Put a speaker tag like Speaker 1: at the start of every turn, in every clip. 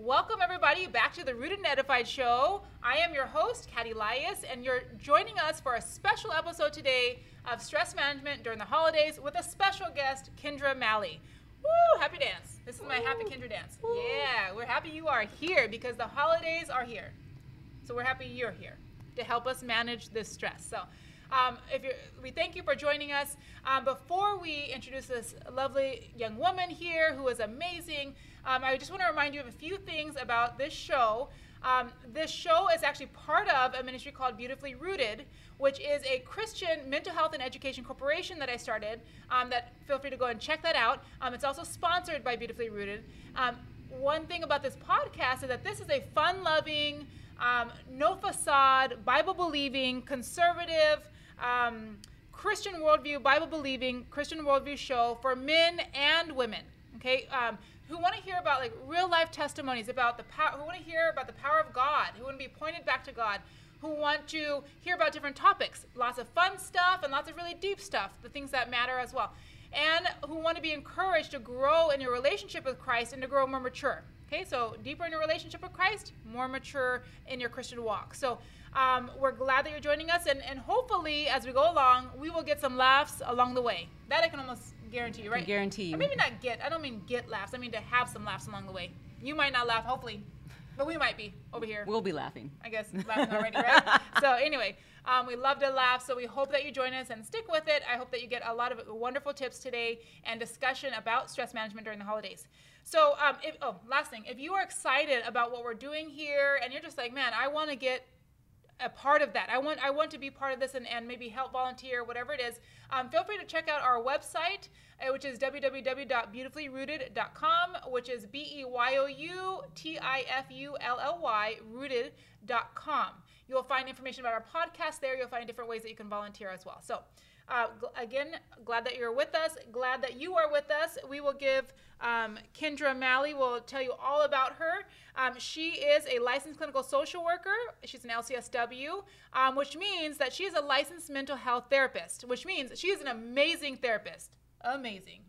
Speaker 1: Welcome, everybody, back to the Rooted and Edified show. I am your host, Kat Elias, and you're joining us for a special episode today of stress management during the holidays with a special guest, Kendra Malley. Woo! Happy dance. This is my happy Kendra dance. Yeah, we're happy you are here because the holidays are here. So we're happy you're here to help us manage this stress. So, um, if we thank you for joining us. Um, before we introduce this lovely young woman here who is amazing, um, I just want to remind you of a few things about this show. Um, this show is actually part of a ministry called Beautifully Rooted, which is a Christian mental health and education corporation that I started. Um, that feel free to go and check that out. Um, it's also sponsored by Beautifully Rooted. One thing about this podcast is that this is a fun-loving, um, no facade, Bible-believing, conservative. Um, Christian worldview, Bible believing Christian worldview show for men and women. Okay, um, who want to hear about like real life testimonies about the power, who want to hear about the power of God, who want to be pointed back to God, who want to hear about different topics, lots of fun stuff and lots of really deep stuff, the things that matter as well, and who want to be encouraged to grow in your relationship with Christ and to grow more mature. Okay, so deeper in your relationship with Christ, more mature in your Christian walk. So um, we're glad that you're joining us, and, and hopefully, as we go along, we will get some laughs along the way. That I can almost guarantee you, right?
Speaker 2: guarantee.
Speaker 1: Or maybe not get. I don't mean get laughs. I mean to have some laughs along the way. You might not laugh, hopefully, but we might be over here.
Speaker 2: We'll be laughing.
Speaker 1: I guess laughing already, right? so anyway, um, we love to laugh. So we hope that you join us and stick with it. I hope that you get a lot of wonderful tips today and discussion about stress management during the holidays. So, um, if, oh, last thing, if you are excited about what we're doing here and you're just like, man, I want to get a part of that. I want I want to be part of this and, and maybe help volunteer, whatever it is. Um, feel free to check out our website, uh, which is www.beyoutifullyrooted.com, which is b e y o u t i f u l l y rooted.com. You'll find information about our podcast there. You'll find different ways that you can volunteer as well. So. Uh, again, glad that you're with us. Glad that you are with us. We will give um, Kendra Malley will tell you all about her. Um, she is a licensed clinical social worker. She's an LCSW, um, which means that she is a licensed mental health therapist, which means she is an amazing therapist. Amazing.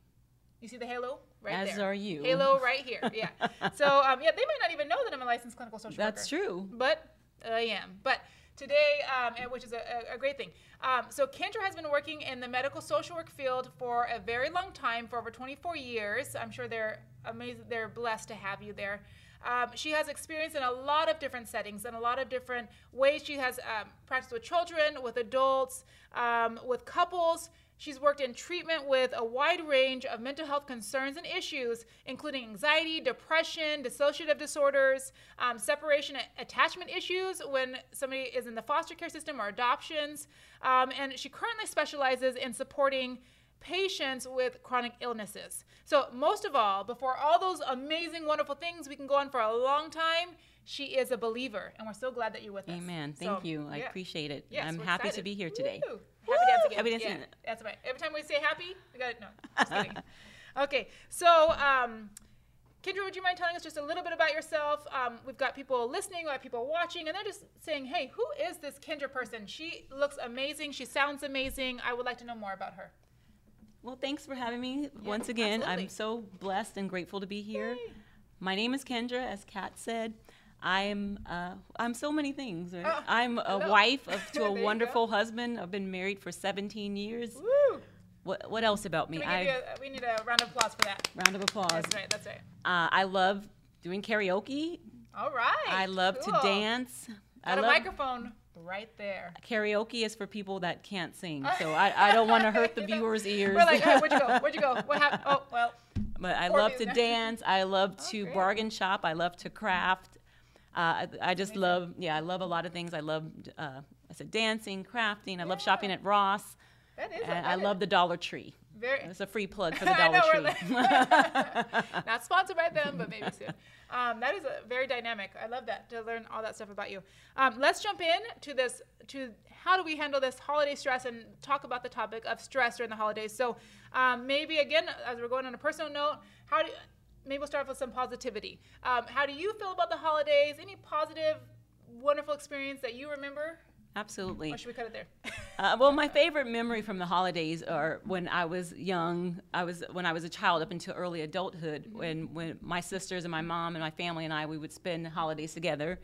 Speaker 1: You see the halo right
Speaker 2: As
Speaker 1: there.
Speaker 2: are you.
Speaker 1: Halo right here. Yeah. so um, yeah, they might not even know that I'm a licensed clinical social
Speaker 2: That's
Speaker 1: worker.
Speaker 2: That's true.
Speaker 1: But I am. But today, um, and which is a, a great thing. Um, so Kendra has been working in the medical social work field for a very long time, for over 24 years. I'm sure they're amazing. They're blessed to have you there. Um, she has experience in a lot of different settings and a lot of different ways. She has um, practiced with children, with adults, um, with couples. She's worked in treatment with a wide range of mental health concerns and issues, including anxiety, depression, dissociative disorders, um, separation attachment issues when somebody is in the foster care system or adoptions. Um, and she currently specializes in supporting patients with chronic illnesses. So, most of all, before all those amazing, wonderful things we can go on for a long time, she is a believer, and we're so glad that you're with us.
Speaker 2: Amen. Thank
Speaker 1: So,
Speaker 2: you. I
Speaker 1: yeah.
Speaker 2: appreciate it.
Speaker 1: Yes,
Speaker 2: I'm happy to be here today.
Speaker 1: Woo! Happy dance again.
Speaker 2: Happy dancing.
Speaker 1: Yeah, that's right. Every time we say happy, we got it. no. Just kidding. okay, so um, Kendra, would you mind telling us just a little bit about yourself? Um, we've got people listening, we have got people watching, and they're just saying, "Hey, who is this Kendra person? She looks amazing. She sounds amazing. I would like to know more about her."
Speaker 2: Well, thanks for having me once again.
Speaker 1: absolutely.
Speaker 2: I'm so blessed and grateful to be here. My name is Kendra, as Kat said. I'm uh, I'm so many things. right?
Speaker 1: Oh,
Speaker 2: I'm a
Speaker 1: hello.
Speaker 2: wife of, to a wonderful husband. I've been married for 17 years.
Speaker 1: Woo!
Speaker 2: What, what else about me?
Speaker 1: Can we, give
Speaker 2: I
Speaker 1: a, we need a round of applause for that.
Speaker 2: round of applause.
Speaker 1: That's right. That's right.
Speaker 2: Uh, I love doing karaoke.
Speaker 1: All right.
Speaker 2: I love
Speaker 1: cool.
Speaker 2: to dance. I
Speaker 1: Got a
Speaker 2: love
Speaker 1: microphone right there.
Speaker 2: karaoke is for people that can't sing, so I, I don't want to hurt the viewers' ears.
Speaker 1: We're like, "Hey, where'd you go? Where'd you go? What happened? Oh, well.
Speaker 2: but I love to dance. I love to
Speaker 1: great.
Speaker 2: bargain shop. I love to craft. Uh, I, I just
Speaker 1: Amazing.
Speaker 2: love, yeah, I love a lot of things. I love, uh, I said dancing, crafting. I love shopping at Ross,
Speaker 1: That is. a-
Speaker 2: and I
Speaker 1: that
Speaker 2: love the Dollar Tree.
Speaker 1: very.
Speaker 2: It's a free plug for the
Speaker 1: I
Speaker 2: Dollar
Speaker 1: know,
Speaker 2: Tree.
Speaker 1: we're Not sponsored by them, but maybe soon. Um, that is a very dynamic. I love that to learn all that stuff about you. Um, let's jump in to this to how do we handle this holiday stress and talk about the topic of stress during the holidays. So um, maybe again, as we're going on a personal note, how do maybe we'll start off with some positivity. Um, how do you feel about the holidays? Any positive, wonderful experience that you remember
Speaker 2: Absolutely.
Speaker 1: Or should we cut it there?
Speaker 2: Uh, well, my favorite memory from the holidays are when I was young. I was when I was a child up until early adulthood. When when my sisters and my mom and my family and I we would spend the holidays together.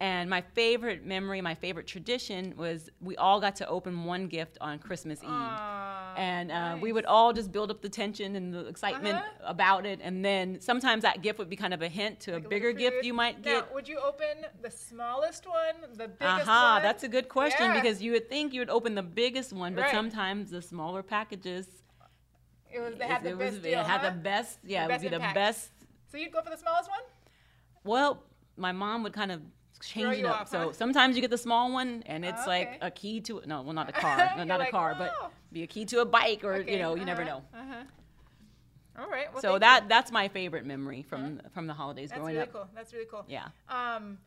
Speaker 2: And my favorite memory, my favorite tradition was we all got to open one gift on Christmas Eve.
Speaker 1: Aw,
Speaker 2: and uh, we would all just build up the tension and the excitement
Speaker 1: Uh-huh.
Speaker 2: about it. And then sometimes that gift would be kind of a hint to
Speaker 1: Like
Speaker 2: a bigger gift you might get.
Speaker 1: Now, would you open the smallest one, the biggest one?
Speaker 2: Aha,
Speaker 1: one?
Speaker 2: that's a good question
Speaker 1: Yeah.
Speaker 2: because you would think you would open the biggest one, but
Speaker 1: Right.
Speaker 2: sometimes the smaller packages
Speaker 1: It was they had the best
Speaker 2: was,
Speaker 1: deal,
Speaker 2: it had
Speaker 1: huh?
Speaker 2: the best. Yeah,
Speaker 1: best
Speaker 2: it would be
Speaker 1: impact.
Speaker 2: the best.
Speaker 1: So you'd go for the smallest one?
Speaker 2: Well, my mom would kind of it up.
Speaker 1: off,
Speaker 2: so
Speaker 1: huh?
Speaker 2: sometimes you get the small one, and it's
Speaker 1: Okay.
Speaker 2: like a key to it. no, well, not a car, no, not
Speaker 1: like,
Speaker 2: a car, but
Speaker 1: "Oh."
Speaker 2: be a key to a bike, or
Speaker 1: Okay,
Speaker 2: you know, you never
Speaker 1: uh-huh,
Speaker 2: know.
Speaker 1: Uh-huh. All right. Well,
Speaker 2: so that
Speaker 1: you.
Speaker 2: that's my favorite memory from from the holidays
Speaker 1: that's
Speaker 2: growing
Speaker 1: really
Speaker 2: up.
Speaker 1: That's really cool. That's really cool.
Speaker 2: Yeah.
Speaker 1: Um,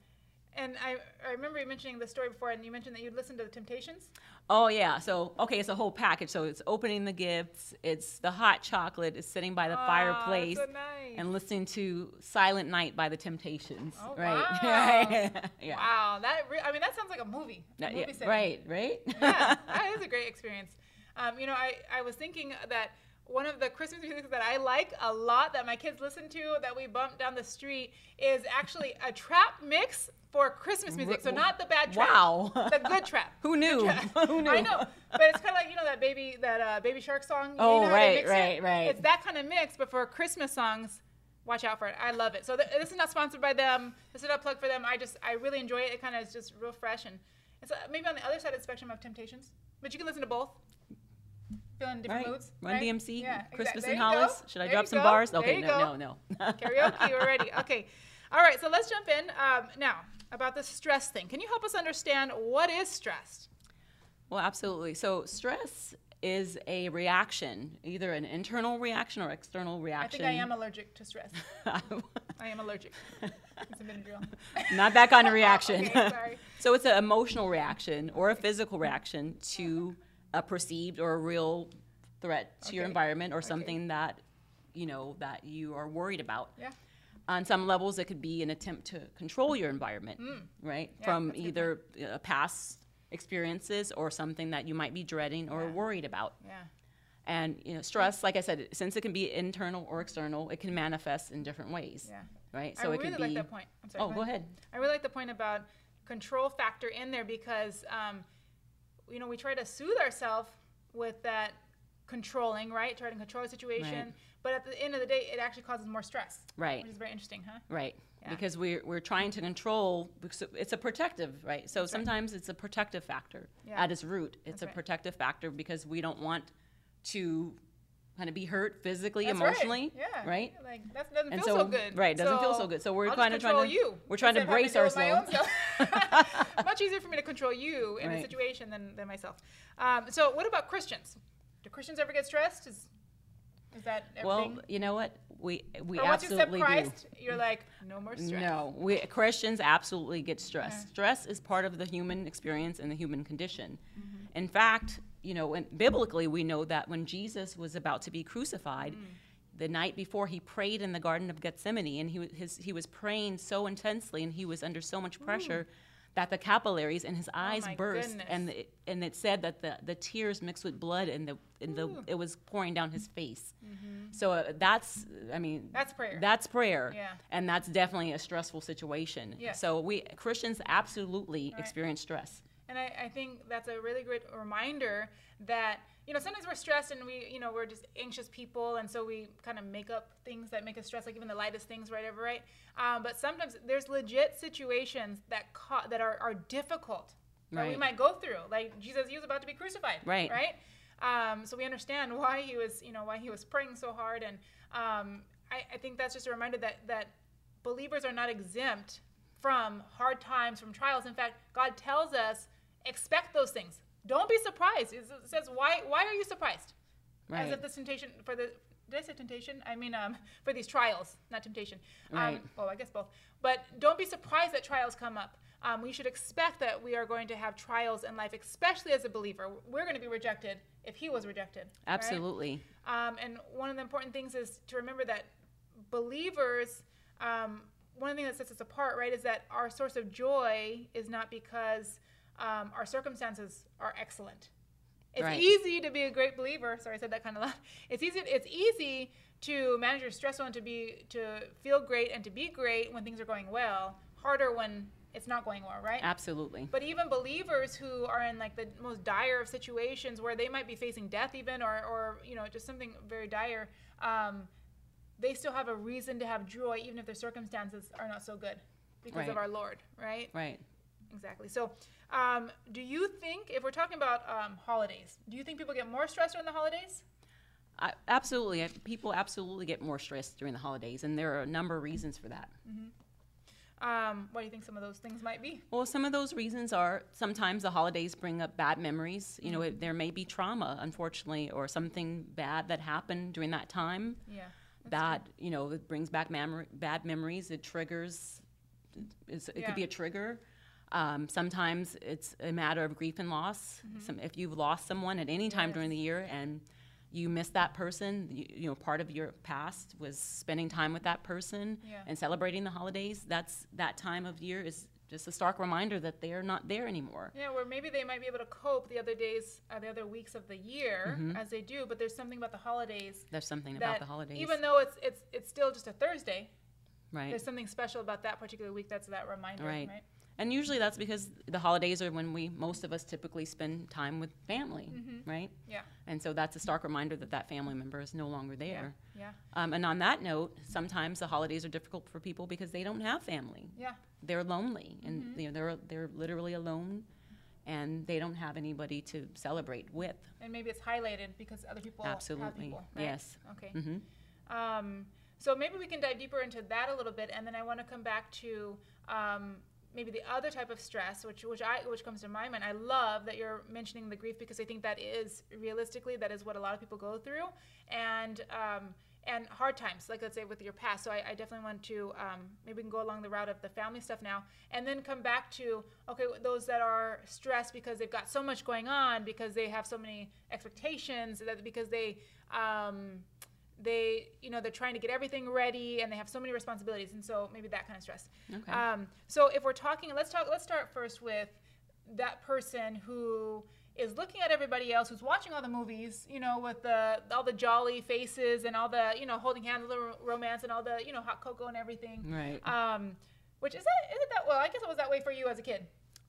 Speaker 1: and I, I remember you mentioning the story before, and you mentioned that you'd listen to the Temptations.
Speaker 2: Oh yeah. So okay, it's a whole package. So it's opening the gifts, it's the hot chocolate, it's sitting by the
Speaker 1: Aw,
Speaker 2: fireplace,
Speaker 1: so nice.
Speaker 2: and listening to Silent Night by the Temptations.
Speaker 1: Oh,
Speaker 2: right.
Speaker 1: wow.
Speaker 2: right. yeah.
Speaker 1: Wow, that re- I mean that sounds like a movie. Movie
Speaker 2: yeah,
Speaker 1: setting.
Speaker 2: right. Right.
Speaker 1: yeah, that is a great experience. Um, you know, I, I was thinking that one of the Christmas music that I like a lot that my kids listen to that we bump down the street is actually a trap mix for Christmas music. So not the bad trap.
Speaker 2: Wow.
Speaker 1: The good trap.
Speaker 2: Who knew?
Speaker 1: Trap.
Speaker 2: Who knew?
Speaker 1: I know, but it's kind of like you know that baby that uh, baby shark song. You
Speaker 2: Oh,
Speaker 1: know how they
Speaker 2: right,
Speaker 1: it?
Speaker 2: right, right.
Speaker 1: It's that kind of mix, but for Christmas songs, watch out for it. I love it. So th- this is not sponsored by them. This is not a plug for them. I just I really enjoy it. It kind of is just real fresh and it's uh, maybe on the other side of the spectrum of Temptations, but you can listen to both. Feeling different
Speaker 2: Right.
Speaker 1: moods.
Speaker 2: Run
Speaker 1: right?
Speaker 2: DMC,
Speaker 1: Yeah,
Speaker 2: Christmas
Speaker 1: exactly. you
Speaker 2: Hollis.
Speaker 1: go.
Speaker 2: Should I
Speaker 1: There
Speaker 2: drop some
Speaker 1: go.
Speaker 2: bars? Okay,
Speaker 1: you
Speaker 2: no, no, no.
Speaker 1: Karaoke, we're ready. Okay. All right, so let's jump in. Um, now, about the stress thing. Can you help us understand what is stress?
Speaker 2: Well, absolutely. So stress is a reaction, either an internal reaction or external reaction.
Speaker 1: I think I am allergic to stress. I am allergic. It's a Benadryl.
Speaker 2: Not that kind of reaction.
Speaker 1: Okay, sorry.
Speaker 2: so it's an emotional reaction or a physical reaction to a perceived or a real threat to your environment or something that you know that you are worried about.
Speaker 1: Yeah.
Speaker 2: On some levels, it could be an attempt to control your environment, right?
Speaker 1: Mm. Yeah,
Speaker 2: From
Speaker 1: that's a good
Speaker 2: either uh, past experiences or something that you might be dreading or
Speaker 1: Yeah.
Speaker 2: worried about.
Speaker 1: Yeah.
Speaker 2: And you know, stress, like I said, since it can be internal or external, it can manifest in different ways,
Speaker 1: Yeah.
Speaker 2: right?
Speaker 1: I
Speaker 2: it
Speaker 1: really
Speaker 2: could
Speaker 1: like
Speaker 2: be.
Speaker 1: that point. I'm sorry.
Speaker 2: Oh, go ahead.
Speaker 1: I really like the point about control factor in there because, um, you know, we try to soothe ourselves with that controlling, right? Try to control the situation.
Speaker 2: Right.
Speaker 1: But at the end of the day, it actually causes more stress.
Speaker 2: Right.
Speaker 1: Which is very interesting, huh?
Speaker 2: Right.
Speaker 1: Yeah.
Speaker 2: Because we're, we're trying to control, because it's a protective, right? So sometimes it's a protective factor
Speaker 1: Yeah.
Speaker 2: at its root. It's
Speaker 1: That's
Speaker 2: a
Speaker 1: right.
Speaker 2: protective factor because we don't want to kind of be hurt physically,
Speaker 1: That's
Speaker 2: emotionally,
Speaker 1: Right. Yeah.
Speaker 2: right?
Speaker 1: Like that doesn't
Speaker 2: And
Speaker 1: feel
Speaker 2: so-
Speaker 1: so, good.
Speaker 2: right, doesn't feel so good. So we're
Speaker 1: I'll
Speaker 2: kinda trying to-
Speaker 1: you
Speaker 2: we're trying to
Speaker 1: of
Speaker 2: brace
Speaker 1: deal with my own
Speaker 2: ourselves.
Speaker 1: Much easier for me to control you in a situation than, than myself. Um, so what about Christians? Do Christians ever get stressed? Is is that
Speaker 2: Well, you know what? We, we
Speaker 1: or once you accept
Speaker 2: absolutely do.
Speaker 1: Christ, you're like no more stress.
Speaker 2: No, we Christians absolutely get stressed. Stress is part of the human experience and the human condition.
Speaker 1: Mm-hmm.
Speaker 2: In fact, you know, when, biblically we know that when Jesus was about to be crucified,
Speaker 1: Mm.
Speaker 2: the night before he prayed in the Garden of Gethsemane, and he his, he was praying so intensely, and he was under so much pressure. That the capillaries in his eyes
Speaker 1: Oh
Speaker 2: burst,
Speaker 1: goodness.
Speaker 2: and it, and it said that the, the tears mixed with blood, and the and the
Speaker 1: Ooh.
Speaker 2: it was pouring down his face. So uh, that's, I mean,
Speaker 1: Mm-hmm. That's prayer.
Speaker 2: that's prayer.
Speaker 1: Yeah.
Speaker 2: And that's definitely a stressful situation.
Speaker 1: Yes.
Speaker 2: So we Christians absolutely
Speaker 1: Right.
Speaker 2: experience stress.
Speaker 1: And I, I think that's a really great reminder that, you know, sometimes we're stressed and we, you know, we're just anxious people. And so we kind of make up things that make us stressed, like even the lightest things, whatever, right? Um, but sometimes there's legit situations that, ca- that are, are difficult that we might go through. Like Jesus, he was about to be crucified.
Speaker 2: Right.
Speaker 1: Right? Um, so we understand why he was, you know, why he was praying so hard. And um, I, I think that's just a reminder that, that believers are not exempt from hard times, from trials. In fact, God tells us, expect those things. Don't be surprised. It says, why, why are you surprised? As if this temptation, for the, did I say temptation? I mean, um, for these trials, not temptation. Um,
Speaker 2: Right.
Speaker 1: well, I guess both. But don't be surprised that trials come up. Um, we should expect that we are going to have trials in life, especially as a believer. We're going to be rejected if he was rejected. right?
Speaker 2: Absolutely.
Speaker 1: Um, and one of the important things is to remember that believers, um, one of the things that sets us apart, right, is that our source of joy is not because um, our circumstances are excellent. It's
Speaker 2: Right.
Speaker 1: easy to be a great believer. Sorry, I said that kind of loud. It's easy. It's easy to manage your stress and to be to feel great and to be great when things are going well. Harder when it's not going well, right?
Speaker 2: Absolutely.
Speaker 1: But even believers who are in like the most dire of situations where they might be facing death, even or, or you know just something very dire, um, they still have a reason to have joy, even if their circumstances are not so good, because
Speaker 2: Right.
Speaker 1: of our Lord, right?
Speaker 2: Right.
Speaker 1: Exactly. So, um, do you think if we're talking about um, holidays, do you think people get more stressed during the holidays?
Speaker 2: I, absolutely. People absolutely get more stressed during the holidays, and there are a number of reasons for that.
Speaker 1: Um, what do you think some of those things might be?
Speaker 2: Well, some of those reasons are sometimes the holidays bring up bad memories. You know, it, there may be trauma, unfortunately, or something bad that happened during that time.
Speaker 1: Yeah.
Speaker 2: Bad, you know, it brings back memory, bad memories. It triggers. It's, it
Speaker 1: Yeah.
Speaker 2: could be a trigger. Um, sometimes it's a matter of grief and loss. Some, if you've lost someone at any time during
Speaker 1: Mm-hmm.
Speaker 2: The year and you miss that person, you, you know, part of your past was spending time with that person
Speaker 1: Yeah.
Speaker 2: and celebrating the holidays. That's that time of year is just a stark reminder that they're not there anymore.
Speaker 1: Yeah, where maybe they might be able to cope the other days, uh, the other weeks of the year as they do, but there's something about the holidays
Speaker 2: There's something about the holidays,
Speaker 1: even though it's it's it's still just a Thursday,
Speaker 2: right?
Speaker 1: there's something special about that particular week. That's that reminder, right?
Speaker 2: Right. And usually that's because the holidays are when we most of us typically spend time with family, right?
Speaker 1: Mm-hmm. Yeah.
Speaker 2: And so that's a stark reminder that that family member is no longer there.
Speaker 1: Yeah.
Speaker 2: Um, and on that note, sometimes the holidays are difficult for people because they don't have family.
Speaker 1: Yeah.
Speaker 2: They're lonely, and
Speaker 1: Mm-hmm.
Speaker 2: you know, they're they're literally alone, and they don't have anybody to celebrate with.
Speaker 1: And maybe it's highlighted because other people have
Speaker 2: Absolutely.
Speaker 1: people. Right?
Speaker 2: Yes.
Speaker 1: Okay.
Speaker 2: hmm
Speaker 1: Um, so maybe we can dive deeper into that a little bit, and then I want to come back to um, maybe the other type of stress, which which I which comes to my mind. I love that you're mentioning the grief because I think that is realistically that is what a lot of people go through, and um, and hard times, like let's say with your past. So I, I definitely want to um, maybe we can go along the route of the family stuff now, and then come back to okay those that are stressed because they've got so much going on because they have so many expectations that because they um, they you know they're trying to get everything ready and they have so many responsibilities and so maybe that kind of stress
Speaker 2: Okay.
Speaker 1: um, so if we're talking let's talk let's start first with that person who is looking at everybody else who's watching all the movies you know with the all the jolly faces and all the you know holding hands little romance and all the you know hot cocoa and everything
Speaker 2: Right.
Speaker 1: um, which is that is it that well i guess it was that way for you as a kid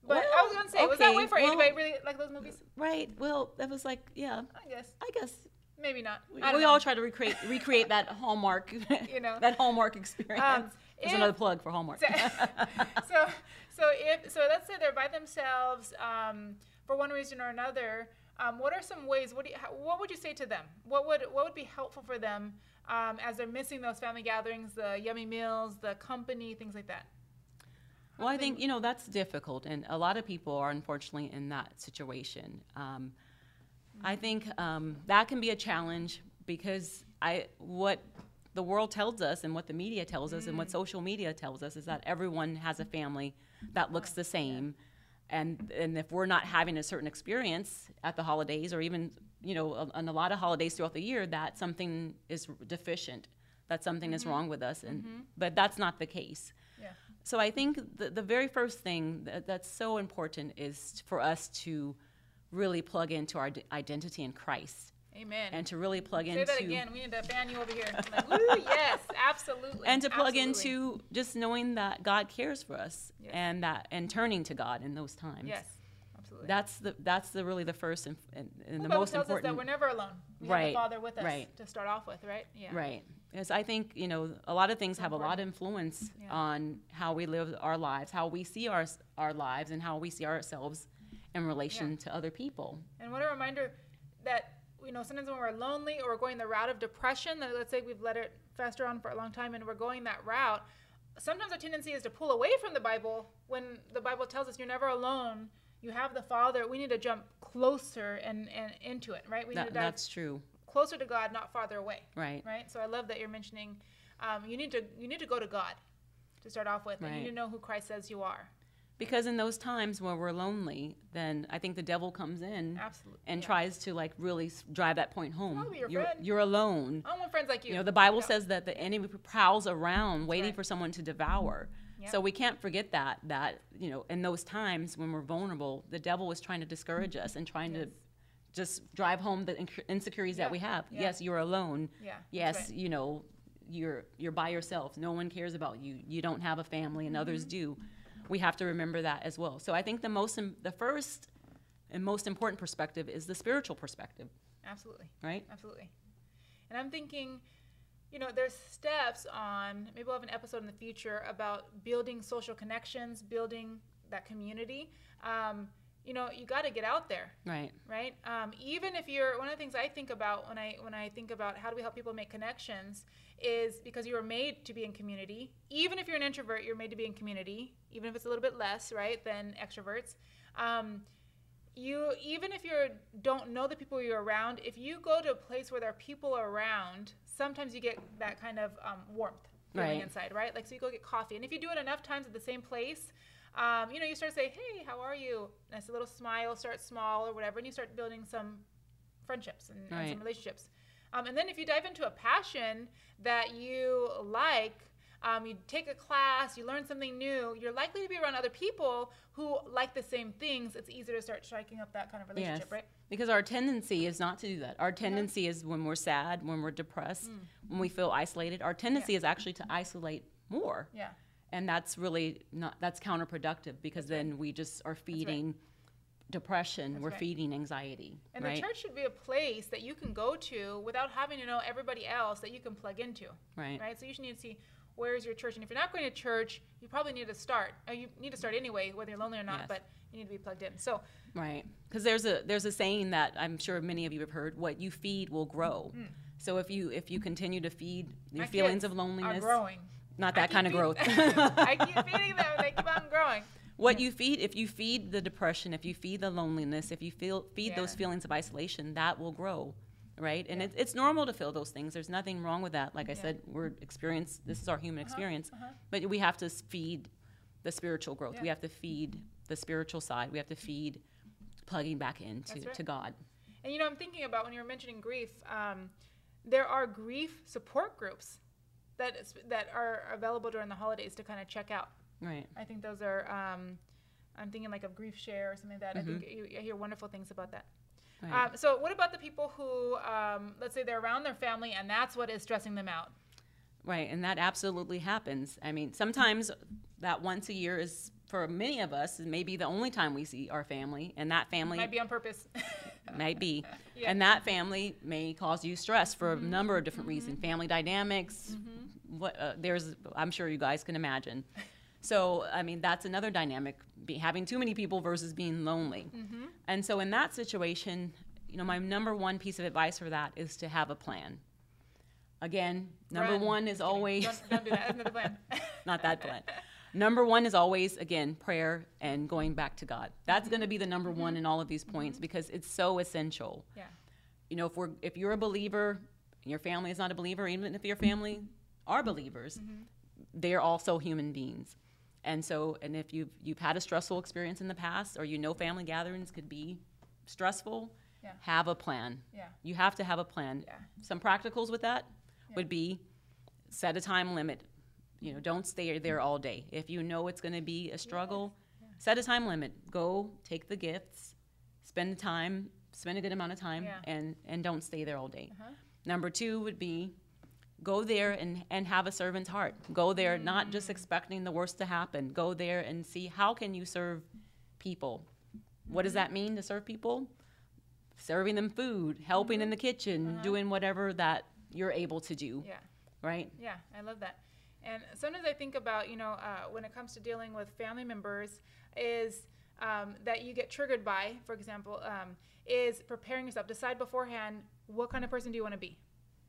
Speaker 1: but i was gonna say was that way for
Speaker 2: well-
Speaker 1: anybody really like those movies
Speaker 2: Right. Well, that was like, yeah.
Speaker 1: i guess
Speaker 2: I guess
Speaker 1: maybe not
Speaker 2: we, we all try to recreate recreate that Hallmark,
Speaker 1: You know.
Speaker 2: that Hallmark experience.
Speaker 1: Um,
Speaker 2: There's another plug for Hallmark.
Speaker 1: so, so so if so let's say they're by themselves um, for one reason or another um, what are some ways what do you, how, what would you say to them what would what would be helpful for them um, as they're missing those family gatherings the yummy meals the company things like that
Speaker 2: Well, I think you know that's difficult, and a lot of people are unfortunately in that situation. Um, I think um, that can be a challenge because I what the world tells us and what the media tells us and what mm. social media tells us is that everyone has a family that looks the same, and and if we're not having a certain experience at the holidays or even you know on a lot of holidays throughout the year, that something is deficient, that something is mm-hmm. wrong with us, and mm-hmm. but that's not the case.
Speaker 1: yeah.
Speaker 2: So I think the, the very first thing that, that's so important is for us to really plug into our d- identity in Christ
Speaker 1: amen
Speaker 2: and to really plug
Speaker 1: say
Speaker 2: into Say
Speaker 1: that again we need to ban you over here like, woo, yes absolutely
Speaker 2: and to plug
Speaker 1: absolutely.
Speaker 2: into just knowing that God cares for us
Speaker 1: Yes.
Speaker 2: and that and turning to God in those times.
Speaker 1: yes absolutely
Speaker 2: That's the that's the really the first and, and, and
Speaker 1: the
Speaker 2: the most
Speaker 1: tells us that we're never alone we have
Speaker 2: Right,
Speaker 1: the father with us
Speaker 2: right.
Speaker 1: to start off with right yeah
Speaker 2: Right. Because I think, you know, a lot of things have a lot of influence
Speaker 1: Yeah.
Speaker 2: on how we live our lives, how we see our, our lives, and how we see ourselves in relation to other people.
Speaker 1: And what a reminder that you know sometimes when we're lonely or we're going the route of depression, that let's say we've let it fester on for a long time and we're going that route, sometimes our tendency is to pull away from the Bible when the Bible tells us you're never alone. You have the Father. We need to jump closer and, and into it, right? We need to dive
Speaker 2: that's true.
Speaker 1: closer to God, not farther away,
Speaker 2: Right.
Speaker 1: right? So I love that you're mentioning um, you need to you need to go to God to start off with, and you need to know who Christ says you are.
Speaker 2: Because in those times where we're lonely, then I think the devil comes in
Speaker 1: Absolutely.
Speaker 2: and
Speaker 1: yeah.
Speaker 2: tries to like really drive that point home.
Speaker 1: Your
Speaker 2: you're, you're alone.
Speaker 1: I want friends like you.
Speaker 2: You know, the Bible
Speaker 1: Yeah.
Speaker 2: says that the enemy prowls around waiting
Speaker 1: right.
Speaker 2: for someone to devour.
Speaker 1: Yep.
Speaker 2: So we can't forget that that you know in those times when we're vulnerable, the devil is trying to discourage us and trying
Speaker 1: Yes.
Speaker 2: to just drive home the inc- insecurities
Speaker 1: Yeah,
Speaker 2: that we have.
Speaker 1: yeah.
Speaker 2: Yes, you're alone.
Speaker 1: Yeah,
Speaker 2: Yes,
Speaker 1: right.
Speaker 2: you know, you're you're by yourself. No one cares about you. You don't have a family, and others
Speaker 1: Mm-hmm.
Speaker 2: do. We have to remember that as well. So I think the most the first and most important perspective is the spiritual perspective,
Speaker 1: Absolutely.
Speaker 2: right?
Speaker 1: Absolutely. And I'm thinking, you know, there's steps on, maybe we'll have an episode in the future about building social connections, building that community. Um, you know, you got to get out there,
Speaker 2: Right.
Speaker 1: right? Um, even if you're, one of the things I think about when I when I think about how do we help people make connections is because you were made to be in community. Even if you're an introvert, you're made to be in community, even if it's a little bit less, right, than extroverts. Um, you even if you don't know the people you're around if you go to a place where there are people around sometimes you get that kind of um, warmth feeling
Speaker 2: Right.
Speaker 1: inside right like so you go get coffee and if you do it enough times at the same place um, you know you start to say hey how are you nice little smile start small or whatever and you start building some friendships and, and some relationships um, and then if you dive into a passion that you like um, you take a class, you learn something new, you're likely to be around other people who like the same things. It's easier to start striking up that kind of relationship,
Speaker 2: Yes.
Speaker 1: right?
Speaker 2: Because our tendency is not to do that. Our tendency is when we're sad, when we're depressed,
Speaker 1: Mm.
Speaker 2: when we feel isolated, our tendency is actually to isolate more.
Speaker 1: Yeah.
Speaker 2: And that's really not that's counterproductive because then we just are feeding depression,
Speaker 1: That's
Speaker 2: we're
Speaker 1: right.
Speaker 2: feeding anxiety.
Speaker 1: And
Speaker 2: right?
Speaker 1: the church should be a place that you can go to without having to know everybody else that you can plug into,
Speaker 2: right.
Speaker 1: right? So you should need to see where's your church. And if you're not going to church, you probably need to start. You need to start anyway, whether you're lonely or not,
Speaker 2: Yes.
Speaker 1: but you need to be plugged in. So,
Speaker 2: Right. Because there's a there's a saying that I'm sure many of you have heard: "What you feed will grow." So if you if you continue to feed
Speaker 1: Hmm. my
Speaker 2: feelings of
Speaker 1: are
Speaker 2: loneliness,
Speaker 1: growing.
Speaker 2: not that kind of growth.
Speaker 1: I keep feeding them, they keep on growing.
Speaker 2: What you feed if you feed the depression if you feed the loneliness if you feel feed those feelings of isolation that will grow right and
Speaker 1: Yeah.
Speaker 2: it, it's normal to feel those things there's nothing wrong with that like i
Speaker 1: Yeah.
Speaker 2: said we're experience this is our human experience
Speaker 1: uh-huh.
Speaker 2: but we have to feed the spiritual growth we have to feed the spiritual side we have to feed plugging back into
Speaker 1: right.
Speaker 2: to god
Speaker 1: And you know, I'm thinking about when you were mentioning grief. Um, there are grief support groups that is, that are available during the holidays to kind of check out.
Speaker 2: Right
Speaker 1: I think those are. Um, I'm thinking like of Grief Share or something like that. I think you, I hear wonderful things about that.
Speaker 2: Mm-hmm. right
Speaker 1: Um, so, what about the people who, um, let's say, they're around their family and that's what is stressing them out?
Speaker 2: Right, and that absolutely happens. I mean, sometimes that once a year is for many of us maybe the only time we see our family, and that family
Speaker 1: Might be on purpose.
Speaker 2: might be,
Speaker 1: Yeah.
Speaker 2: and that family may cause you stress for a number of different reasons. Family dynamics, what uh, there's, I'm sure you guys can imagine. So, I mean, that's another dynamic: be, having too many people versus being lonely. Mm-hmm. And so, in that situation, you know, my number one piece of advice for that is to have a plan. Again, number
Speaker 1: Run.
Speaker 2: one is always
Speaker 1: Don't, don't do that. That's plan.
Speaker 2: not that plan. Number one is always, again, prayer and going back to God. That's mm-hmm. going to be the number one in mm-hmm. all of these points because it's so essential.
Speaker 1: yeah.
Speaker 2: You know, if we're if you're a believer, and your family is not a believer, even if your family are believers, they're also human beings. And so, and if you've you've had a stressful experience in the past, or you know family gatherings could be stressful,
Speaker 1: Yeah.
Speaker 2: have a plan.
Speaker 1: Yeah.
Speaker 2: You have to have a plan.
Speaker 1: Yeah.
Speaker 2: Some practicals with that would be set a time limit. You know, don't stay there all day. If you know it's going to be a struggle, set a time limit. Go take the gifts, spend the time, spend a good amount of time,
Speaker 1: Yeah.
Speaker 2: and and don't stay there all day.
Speaker 1: Uh-huh.
Speaker 2: Number two would be go there and, and have a servant's heart. Go there not just expecting the worst to happen. Go there and see how can you serve people. What does that mean to serve people? Serving them food, helping in the kitchen, doing whatever that you're able to do,
Speaker 1: Uh-huh. Yeah.
Speaker 2: right?
Speaker 1: Yeah, I love that. And sometimes I think about, you know, uh, when it comes to dealing with family members, is um, that you get triggered by, for example, um, is preparing yourself. Decide beforehand what kind of person do you want to be,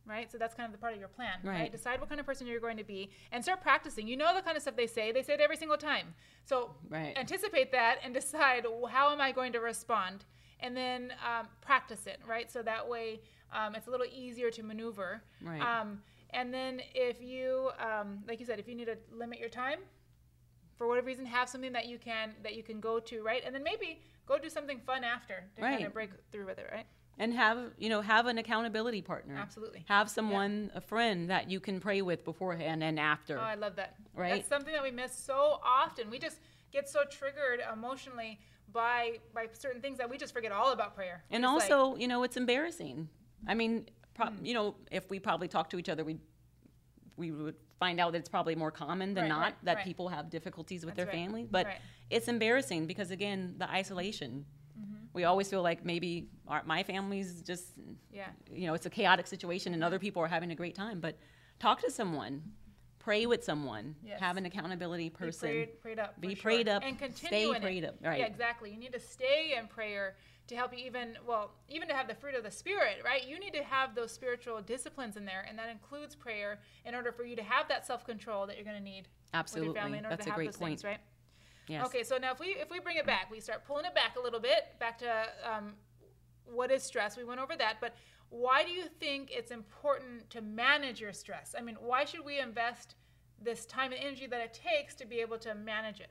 Speaker 1: right? So that's kind of the part of your plan, right?
Speaker 2: Right.
Speaker 1: Decide what kind of person you're going to be and start practicing. You know the kind of stuff they say. They say it every single time. So
Speaker 2: Right.
Speaker 1: anticipate that and decide how am I going to respond, and then um, practice it, right? So that way um, it's a little easier to maneuver.
Speaker 2: Right.
Speaker 1: Um, and then if you, um, like you said, if you need to limit your time, for whatever reason, have something that you can that you can go to, right? And then maybe go do something fun after to kind of break through with it, right?
Speaker 2: And have you know have an accountability partner
Speaker 1: Absolutely.
Speaker 2: have someone a friend that you can pray with beforehand and after
Speaker 1: Oh, I love that.
Speaker 2: Right?
Speaker 1: That's something that we miss so often. We just get so triggered emotionally by by certain things that we just forget all about prayer.
Speaker 2: and
Speaker 1: It's like-
Speaker 2: also you know it's embarrassing i mean pro- hmm. you know if we probably talk to each other we we would find out that it's probably more common than
Speaker 1: Right,
Speaker 2: not
Speaker 1: right,
Speaker 2: that
Speaker 1: right.
Speaker 2: people have difficulties with
Speaker 1: That's
Speaker 2: their family but it's embarrassing because again the isolation. We always feel like maybe our, my family's just
Speaker 1: yeah.
Speaker 2: you know it's a chaotic situation and other people are having a great time but talk to someone pray with someone
Speaker 1: Yes.
Speaker 2: have an accountability person
Speaker 1: Be prayed, prayed up.
Speaker 2: Be
Speaker 1: for
Speaker 2: prayed
Speaker 1: sure.
Speaker 2: up,
Speaker 1: and continue
Speaker 2: stay
Speaker 1: in
Speaker 2: prayed
Speaker 1: it.
Speaker 2: up, right.
Speaker 1: Yeah, exactly. You need to stay in prayer to help you even well, even to have the fruit of the spirit, right? You need to have those spiritual disciplines in there, and that includes prayer in order for you to have that self control that you're going to need with
Speaker 2: absolutely
Speaker 1: your family in order
Speaker 2: that's
Speaker 1: to
Speaker 2: a
Speaker 1: have
Speaker 2: great
Speaker 1: those
Speaker 2: point
Speaker 1: things, right?
Speaker 2: Yes
Speaker 1: Okay, so now if we if we bring it back, we start pulling it back a little bit, back to um, what is stress. We went over that, but why do you think it's important to manage your stress? I mean, why should we invest this time and energy that it takes to be able to manage it?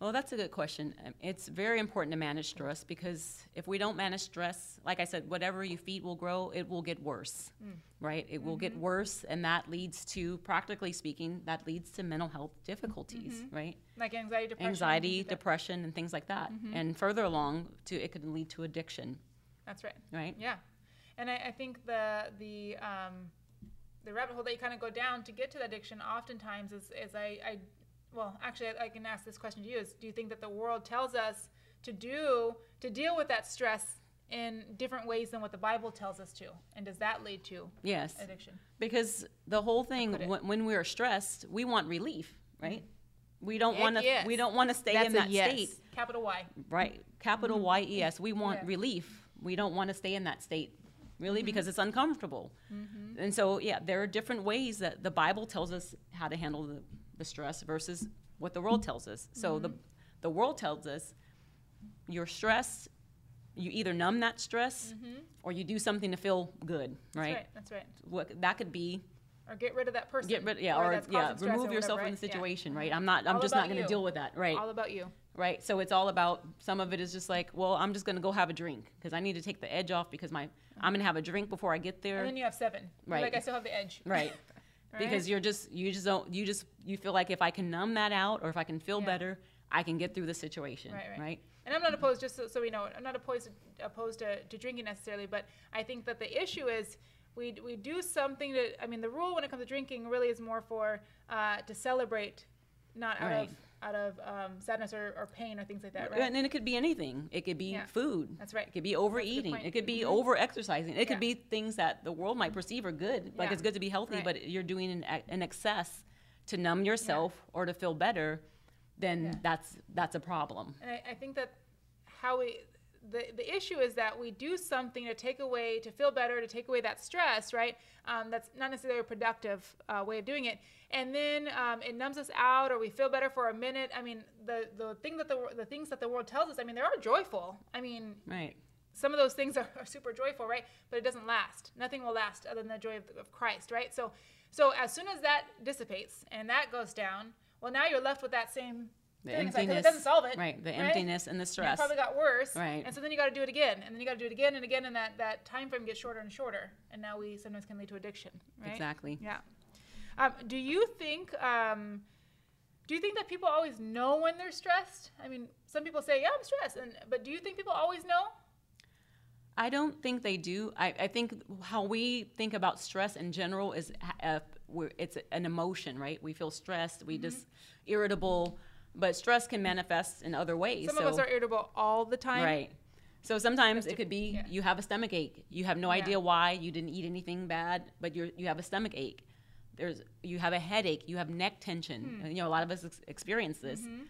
Speaker 2: Well, that's a good question. Um, It's very important to manage stress because if we don't manage stress, like I said, whatever you feed will grow, it will get worse,
Speaker 1: Mm.
Speaker 2: right? It will
Speaker 1: Mm-hmm.
Speaker 2: get worse, and that leads to, practically speaking, that leads to mental health difficulties,
Speaker 1: Mm-hmm.
Speaker 2: right?
Speaker 1: Like anxiety, depression,
Speaker 2: Anxiety,
Speaker 1: things like that.
Speaker 2: depression, and things like that.
Speaker 1: Mm-hmm.
Speaker 2: And further along, to it could lead to addiction,
Speaker 1: That's right.
Speaker 2: right?
Speaker 1: Yeah, and I, I think the the um, the rabbit hole that you kind of go down to get to the addiction oftentimes is, is I, I well actually I, I can ask this question to you is do you think that the world tells us to do to deal with that stress in different ways than what the Bible tells us to, and does that lead to
Speaker 2: Yes.
Speaker 1: addiction?
Speaker 2: Because the whole thing,
Speaker 1: put
Speaker 2: when, when we're stressed, we want relief, right? Mm-hmm. We don't want to.
Speaker 1: yes.
Speaker 2: We don't want to stay
Speaker 1: That's
Speaker 2: in that
Speaker 1: yes.
Speaker 2: state.
Speaker 1: Capital Y.
Speaker 2: Right. Capital mm-hmm. Y E S. We want
Speaker 1: Yeah.
Speaker 2: relief. We don't want to stay in that state, really, because
Speaker 1: Mm-hmm.
Speaker 2: it's uncomfortable. Mm-hmm. And so, yeah, there are different ways that the Bible tells us how to handle the, the stress versus what the world tells us. So the
Speaker 1: Mm-hmm.
Speaker 2: the world tells us you're stressed. You either numb that stress or you do something to feel good,
Speaker 1: Mm-hmm. That's
Speaker 2: right?
Speaker 1: right. That's right.
Speaker 2: What that could be
Speaker 1: Or get rid of that person.
Speaker 2: get rid, yeah, or,
Speaker 1: that's
Speaker 2: yeah, remove
Speaker 1: or
Speaker 2: yourself
Speaker 1: whatever,
Speaker 2: from the
Speaker 1: right? Yeah.
Speaker 2: situation, right? I'm not. I'm
Speaker 1: All
Speaker 2: just not going to deal with that, right?
Speaker 1: All about you.
Speaker 2: right? So it's all about some of it is just like, well, I'm just gonna go have a drink because I need to take the edge off because my I'm gonna have a drink before I get there,
Speaker 1: And then you have seven. You're
Speaker 2: Right.
Speaker 1: Like I still have the edge.
Speaker 2: right?
Speaker 1: Right?
Speaker 2: Because you're just you just don't you just you feel like if I can numb that out or if I can feel
Speaker 1: Yeah.
Speaker 2: better, I can get through the situation,
Speaker 1: Right, right.
Speaker 2: right?
Speaker 1: And I'm not opposed, just so, so we know, I'm not opposed to, opposed to, to drinking necessarily, but I think that the issue is we, we do something to, I mean, the rule when it comes to drinking really is more for uh, to celebrate, not out
Speaker 2: Right.
Speaker 1: of out of um, sadness or, or pain or things like that, right?
Speaker 2: And then it could be anything. It could be
Speaker 1: Yeah.
Speaker 2: food.
Speaker 1: That's right.
Speaker 2: It could be overeating. It could be
Speaker 1: Mhm.
Speaker 2: over exercising. It could be things that the world might perceive are good, like
Speaker 1: Yeah.
Speaker 2: it's good to be healthy,
Speaker 1: Right.
Speaker 2: but you're doing an, an excess to numb yourself or to feel better. Then
Speaker 1: Yeah.
Speaker 2: that's that's a problem.
Speaker 1: And I, I think that how we the, the issue is that we do something to take away to feel better to take away that stress right um, that's not necessarily a productive uh, way of doing it and then um, it numbs us out or we feel better for a minute i mean the the thing that the the things that the world tells us i mean they are joyful i mean
Speaker 2: Right.
Speaker 1: some of those things are, are super joyful, right? But it doesn't last. Nothing will last other than the joy of, of Christ, right? So, so as soon as that dissipates and that goes down, well, now you're left with that same
Speaker 2: The
Speaker 1: thing. It's like, 'cause
Speaker 2: emptiness.
Speaker 1: it doesn't solve it,
Speaker 2: Right. The
Speaker 1: right?
Speaker 2: emptiness and the
Speaker 1: And it
Speaker 2: stress.
Speaker 1: probably got worse,
Speaker 2: Right.
Speaker 1: And so then you got to do it again, and then you got to do it again and again, and that that time frame gets shorter and shorter, and now we sometimes can lead to addiction, right?
Speaker 2: Exactly.
Speaker 1: Yeah. Um, do you think? Um, do you think that people always know when they're stressed? I mean, some people say, "Yeah, I'm stressed," and but do you think people always know?
Speaker 2: I don't think they do. I, I think how we think about stress in general is uh, we're, it's an emotion, right? We feel stressed, we just irritable, but stress can manifest in other ways.
Speaker 1: Some
Speaker 2: so,
Speaker 1: of us are irritable all the time.
Speaker 2: right. So sometimes it could be
Speaker 1: yeah.
Speaker 2: you have a stomach ache. You have no
Speaker 1: Yeah.
Speaker 2: idea why. You didn't eat anything bad, but you you have a stomach ache. There's you have a headache. You have neck tension.
Speaker 1: Hmm.
Speaker 2: You know a lot of us ex- experience this,
Speaker 1: Mm-hmm.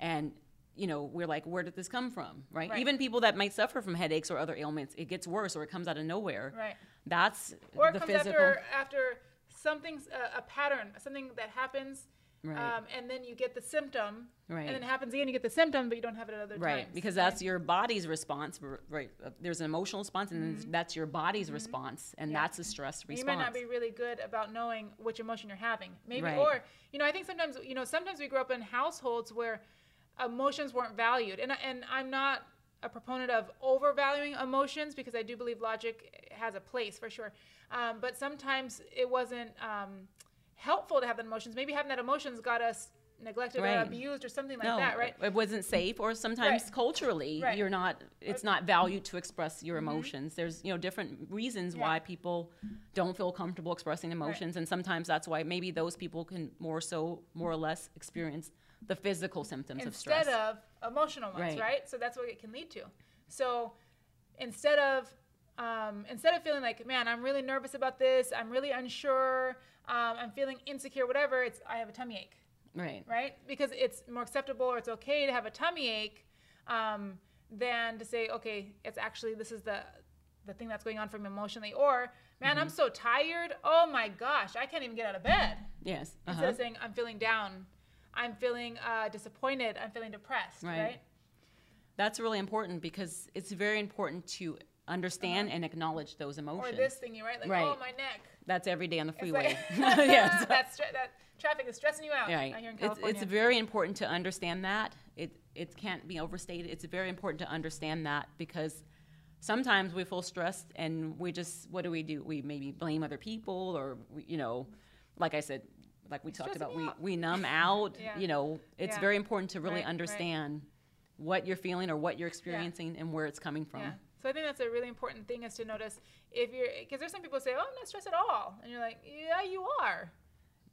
Speaker 2: and you know we're like, where did this come from? Right?
Speaker 1: Right.
Speaker 2: Even people that might suffer from headaches or other ailments, it gets worse or it comes out of nowhere.
Speaker 1: Right.
Speaker 2: That's
Speaker 1: Or it
Speaker 2: the
Speaker 1: comes
Speaker 2: physical.
Speaker 1: after after something's a, a pattern, something that happens,
Speaker 2: Right.
Speaker 1: um, and then you get the symptom,
Speaker 2: Right.
Speaker 1: and then it happens again. You get the symptom, but you don't have it at other
Speaker 2: Right,
Speaker 1: times.
Speaker 2: because that's your body's response. Right, uh, there's an emotional response, and then that's your body's response, and
Speaker 1: Mm-hmm. Yeah.
Speaker 2: that's a stress
Speaker 1: response. you might not be really good about knowing which emotion you're having. Maybe,
Speaker 2: Right.
Speaker 1: or you know, I think sometimes you know, sometimes we grow up in households where emotions weren't valued, and and I'm not a proponent of overvaluing emotions because I do believe logic has a place for sure. Um, but sometimes it wasn't um, helpful to have the emotions. Maybe having that emotions got us neglected or abused or something like
Speaker 2: no,
Speaker 1: that, right?
Speaker 2: it wasn't safe, or sometimes
Speaker 1: Right.
Speaker 2: culturally,
Speaker 1: Right.
Speaker 2: you're not. It's not valued to express your mm-hmm. emotions. There's you know different reasons
Speaker 1: Yeah.
Speaker 2: why people don't feel comfortable expressing emotions, and sometimes that's why maybe those people can more so, more or less, experience the physical symptoms of stress.
Speaker 1: instead of emotional ones,
Speaker 2: Right.
Speaker 1: right. So that's what it can lead to. So instead of um, instead of feeling like, man, I'm really nervous about this, I'm really unsure, um, I'm feeling insecure, whatever, it's I have a tummy ache,
Speaker 2: right.
Speaker 1: right? Because it's more acceptable or it's okay to have a tummy ache um, than to say, okay, it's actually this is the the thing that's going on for me emotionally, or man, I'm
Speaker 2: Mm-hmm.
Speaker 1: so tired. Oh my gosh, I can't even get out of bed
Speaker 2: Yes.
Speaker 1: instead
Speaker 2: Uh-huh.
Speaker 1: of saying I'm feeling down, I'm feeling uh, disappointed, I'm feeling depressed, right?
Speaker 2: Right. That's really important because it's very important to understand and acknowledge those
Speaker 1: Uh-huh. Or
Speaker 2: emotions.
Speaker 1: this thingy, right? Like,
Speaker 2: Right.
Speaker 1: oh my neck.
Speaker 2: That's every day on the
Speaker 1: It's
Speaker 2: freeway.
Speaker 1: like- that, stre- that traffic is stressing you out.
Speaker 2: Right.
Speaker 1: here in
Speaker 2: It's, it's very important to understand that. It, it can't be overstated. It's very important to understand that because sometimes we feel stressed and we just, what do we do? We maybe blame other people or, we, you know, like I said, like we talked about, we,
Speaker 1: out.
Speaker 2: we numb out.
Speaker 1: Yeah.
Speaker 2: You know, it's
Speaker 1: Yeah.
Speaker 2: very important to really
Speaker 1: Right, right.
Speaker 2: understand what you're feeling or what you're experiencing and where it's coming from.
Speaker 1: So I think that's a really important thing is to notice if you're, because there's some people say, oh, I'm not stressed at all. And you're like, yeah, you are.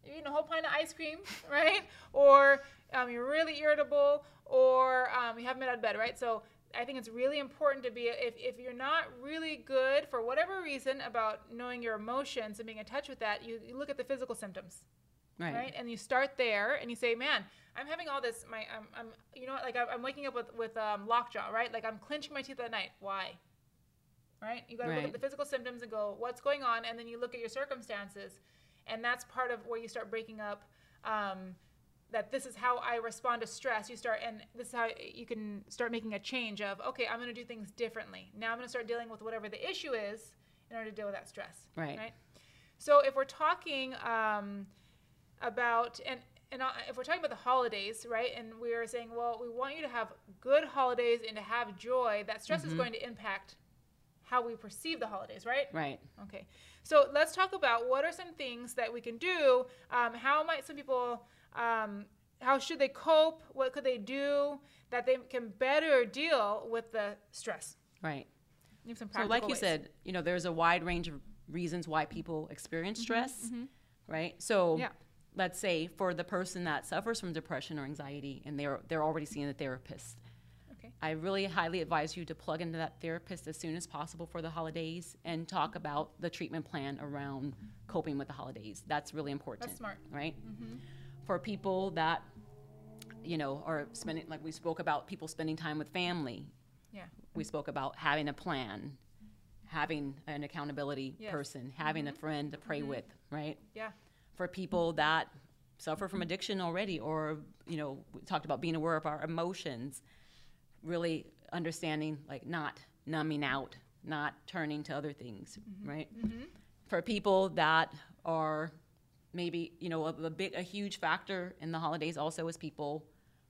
Speaker 1: You're eating a whole pint of ice cream, right? Or um, you're really irritable, or um, you haven't been out of bed, right? So I think it's really important to be, if, if you're not really good for whatever reason about knowing your emotions and being in touch with that, you, you look at the physical symptoms.
Speaker 2: Right.
Speaker 1: right? And you start there, and you say, "Man, I'm having all this. My, I'm, I'm you know, what, like I'm, I'm waking up with with um, lockjaw, right? Like I'm clenching my teeth at night. Why? Right? You got to look at the physical symptoms and go, what's going on, and then you look at your circumstances, and that's part of where you start breaking up. Um, that this is how I respond to stress. You start, and this is how you can start making a change of, okay, I'm going to do things differently. Now I'm going to start dealing with whatever the issue is in order to deal with that stress.
Speaker 2: Right.
Speaker 1: Right. So if we're talking um, about and and if we're talking about the holidays, right? And we are saying, well, we want you to have good holidays and to have joy. That stress is going to impact how we perceive the holidays, right?
Speaker 2: Right.
Speaker 1: Okay. So let's talk about what are some things that we can do. Um, how might some people, um, how should they cope? What could they do that they can better deal with the stress?
Speaker 2: Right. So, like you
Speaker 1: ways.
Speaker 2: said, you know, there's a wide range of reasons why people experience stress, right? So,
Speaker 1: Mm-hmm, Yeah.
Speaker 2: Let's say for the person that suffers from depression or anxiety, and they're they're already seeing a therapist,
Speaker 1: Okay.
Speaker 2: I really highly advise you to plug into that therapist as soon as possible for the holidays and talk about the treatment plan around coping with the holidays. That's really important.
Speaker 1: That's smart.
Speaker 2: right? Mm-hmm. For people that, you know, are spending, like we spoke about people spending time with family,
Speaker 1: Yeah.
Speaker 2: we spoke about having a plan, having an accountability
Speaker 1: Yes.
Speaker 2: person, having a mm-hmm. friend to pray mm-hmm. with, right?
Speaker 1: Yeah.
Speaker 2: For people that suffer from addiction already, or you know, we talked about being aware of our emotions, really understanding like not numbing out, not turning to other things, mm-hmm. right? Mm-hmm. For people that are maybe you know a, a big, a huge factor in the holidays also is people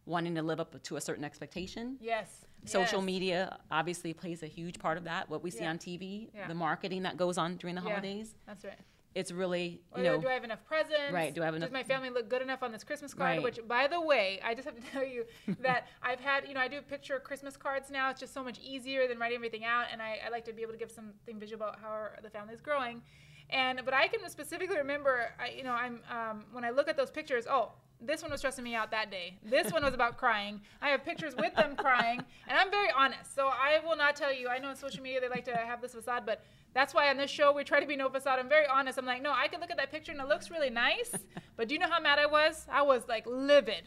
Speaker 2: wanting to live up to a certain expectation
Speaker 1: Yes.
Speaker 2: social
Speaker 1: yes.
Speaker 2: media obviously plays a huge part of that what we see
Speaker 1: Yeah.
Speaker 2: on tv
Speaker 1: Yeah.
Speaker 2: the marketing that goes on during the
Speaker 1: Yeah.
Speaker 2: holidays
Speaker 1: That's right.
Speaker 2: It's really
Speaker 1: Or
Speaker 2: you know
Speaker 1: do I have enough presents?
Speaker 2: Right, do I have enough-
Speaker 1: Does my family look good enough on this Christmas card?
Speaker 2: Right.
Speaker 1: Which, by the way, I just have to tell you that I've had, you know, I do picture Christmas cards now. It's just so much easier than writing everything out, and I, I like to be able to give something visual about how our, the family is growing. And but I can specifically remember, I, you know, I'm um, when I look at those pictures. Oh, this one was stressing me out that day. This one was about crying. I have pictures with them crying, and I'm very honest. So I will not tell you. I know on social media they like to have this facade, but that's why on this show we try to be no facade. I'm very honest. I'm like, no, I can look at that picture and it looks really nice, but do you know how mad I was? I was like livid.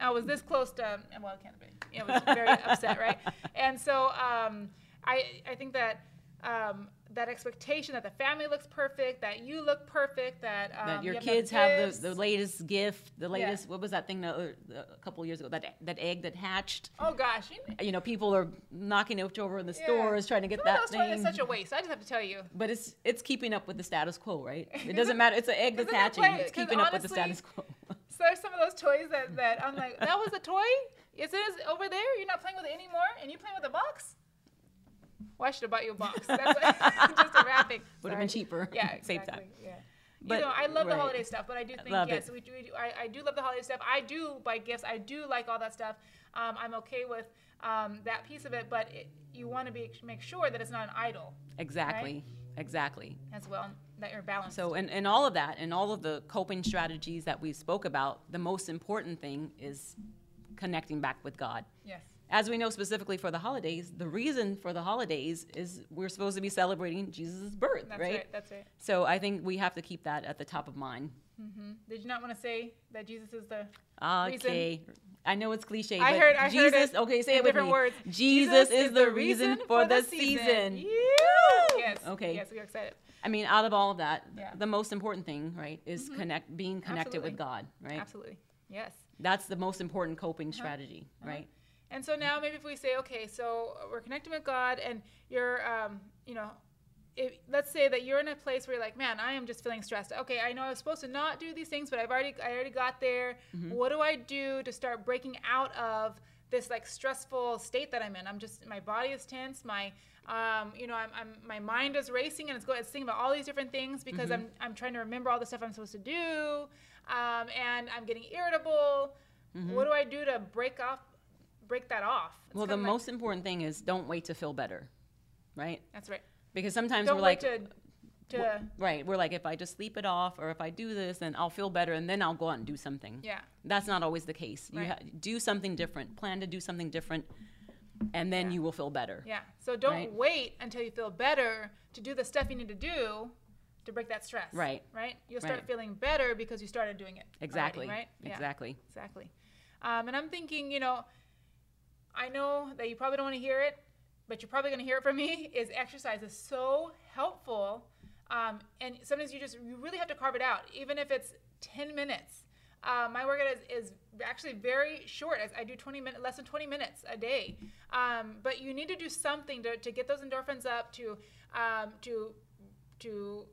Speaker 1: I was this close to, well, it can't be. I was very upset, right? And so um, I, I think that um, that expectation that the family looks perfect, that you look perfect, that, um,
Speaker 2: that your
Speaker 1: you
Speaker 2: kids have the, the latest gift the latest what was that thing that, uh, a couple years ago that that egg that hatched
Speaker 1: Oh gosh, you-
Speaker 2: know people are knocking it over in the
Speaker 1: yeah.
Speaker 2: stores trying to get
Speaker 1: Some
Speaker 2: that
Speaker 1: of those
Speaker 2: thing
Speaker 1: are such a waste. I just have to tell you.
Speaker 2: but it's it's keeping up with the status quo right it doesn't matter it's an egg that's hatching
Speaker 1: play-
Speaker 2: it's keeping up with the status quo
Speaker 1: So there's some of those toys that, that I'm like, that was a toy? Is It over there you're not playing with it anymore, and you're playing with a box. Well, I should have bought you a box. That's just a wrapping.
Speaker 2: Would have been cheaper.
Speaker 1: Yeah,
Speaker 2: Save
Speaker 1: exactly.
Speaker 2: time.
Speaker 1: Yeah.
Speaker 2: But-
Speaker 1: you know, I love the holiday stuff, but I do think
Speaker 2: Love
Speaker 1: yes,
Speaker 2: it.
Speaker 1: we do. We do I, I do love the holiday stuff. I do buy gifts. I do like all that stuff. Um, I'm okay with um, that piece of it, but it, you want to be make sure that it's not an idol
Speaker 2: Exactly. Exactly.
Speaker 1: as well, that you're balanced.
Speaker 2: So, and, and all of that, and all of the coping strategies that we spoke about, the most important thing is connecting back with God.
Speaker 1: yes,
Speaker 2: As we know specifically for the holidays, the reason for the holidays is we're supposed to be celebrating Jesus' birth,
Speaker 1: that's
Speaker 2: right?
Speaker 1: right. That's right.
Speaker 2: So I think we have to keep that at the top of mind. Mm-hmm.
Speaker 1: Did you not want to say that Jesus is the
Speaker 2: Okay. I know it's cliche,
Speaker 1: I heard- I heard it
Speaker 2: okay, say it with
Speaker 1: different
Speaker 2: me.
Speaker 1: words.
Speaker 2: Jesus, is the reason for the season.
Speaker 1: Yes.
Speaker 2: Okay.
Speaker 1: Yes, we are excited.
Speaker 2: I mean, out of all of that,
Speaker 1: Yeah.
Speaker 2: the most important thing, right, is mm-hmm. connect being connected
Speaker 1: Absolutely.
Speaker 2: with God, right?
Speaker 1: Absolutely. Yes.
Speaker 2: That's the most important coping
Speaker 1: Uh-huh.
Speaker 2: strategy, uh-huh. right?
Speaker 1: And so now maybe if we say, okay, so we're connecting with God, and you're, um, you know, if, let's say that you're in a place where you're like, man, I am just feeling stressed. Okay, I know I was supposed to not do these things, but I've already, I already got there. What do I do to start breaking out of this like stressful state that I'm in? I'm just, my body is tense. My, um, you know, I'm, I'm, my mind is racing, and it's going, it's thinking about all these different things because I'm, I'm trying to remember all the stuff I'm supposed to do, um, and I'm getting irritable. What do I do to break off, break that off? It's
Speaker 2: Well, the
Speaker 1: like-
Speaker 2: most important thing is don't wait to feel better, right?
Speaker 1: That's right.
Speaker 2: Because sometimes
Speaker 1: Don't
Speaker 2: we're like,
Speaker 1: to, to
Speaker 2: right, we're like, if I just sleep it off, or if I do this, then I'll feel better, and then I'll go out and do something.
Speaker 1: yeah,
Speaker 2: That's not always the case. You
Speaker 1: Right.
Speaker 2: ha- do something different. Plan to do something different, and then
Speaker 1: Yeah.
Speaker 2: you will feel better.
Speaker 1: yeah. So don't
Speaker 2: Right.
Speaker 1: wait until you feel better to do the stuff you need to do to break that stress.
Speaker 2: Right.
Speaker 1: Right. You'll start
Speaker 2: Right.
Speaker 1: feeling better because you started doing it. already,
Speaker 2: Exactly.
Speaker 1: right. Yeah,
Speaker 2: Exactly.
Speaker 1: Exactly. Um, and I'm thinking, you know, I know that you probably don't want to hear it, but you're probably going to hear it from me. Is exercise is so helpful, um, and sometimes you just you really have to carve it out, even if it's 10 minutes. Uh, my workout is, is actually very short. I, I do 20 minutes, less than 20 minutes a day. Um, but you need to do something to, to get those endorphins up, to um, to to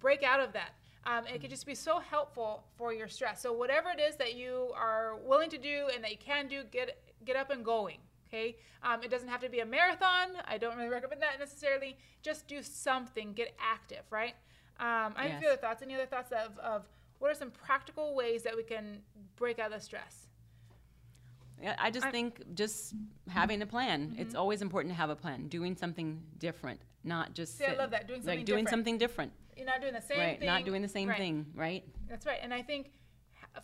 Speaker 1: break out of that. Um, it can just be so helpful for your stress. So whatever it is that you are willing to do and that you can do, get get up and going. Okay, um, it doesn't have to be a marathon. I don't really recommend that necessarily. Just do something. Get active, right? Um, I have a few other thoughts. Any other thoughts of, of what are some practical ways that we can break out of the stress?
Speaker 2: Yeah, I just
Speaker 1: I'm-
Speaker 2: think just having a plan.
Speaker 1: Mm-hmm.
Speaker 2: It's always important to have a plan. Doing something different, not just
Speaker 1: See, I love that, doing something
Speaker 2: like doing
Speaker 1: different.
Speaker 2: something different,
Speaker 1: You're not doing the same
Speaker 2: right?
Speaker 1: thing.
Speaker 2: Not doing the same
Speaker 1: Right.
Speaker 2: thing, right?
Speaker 1: That's right. And I think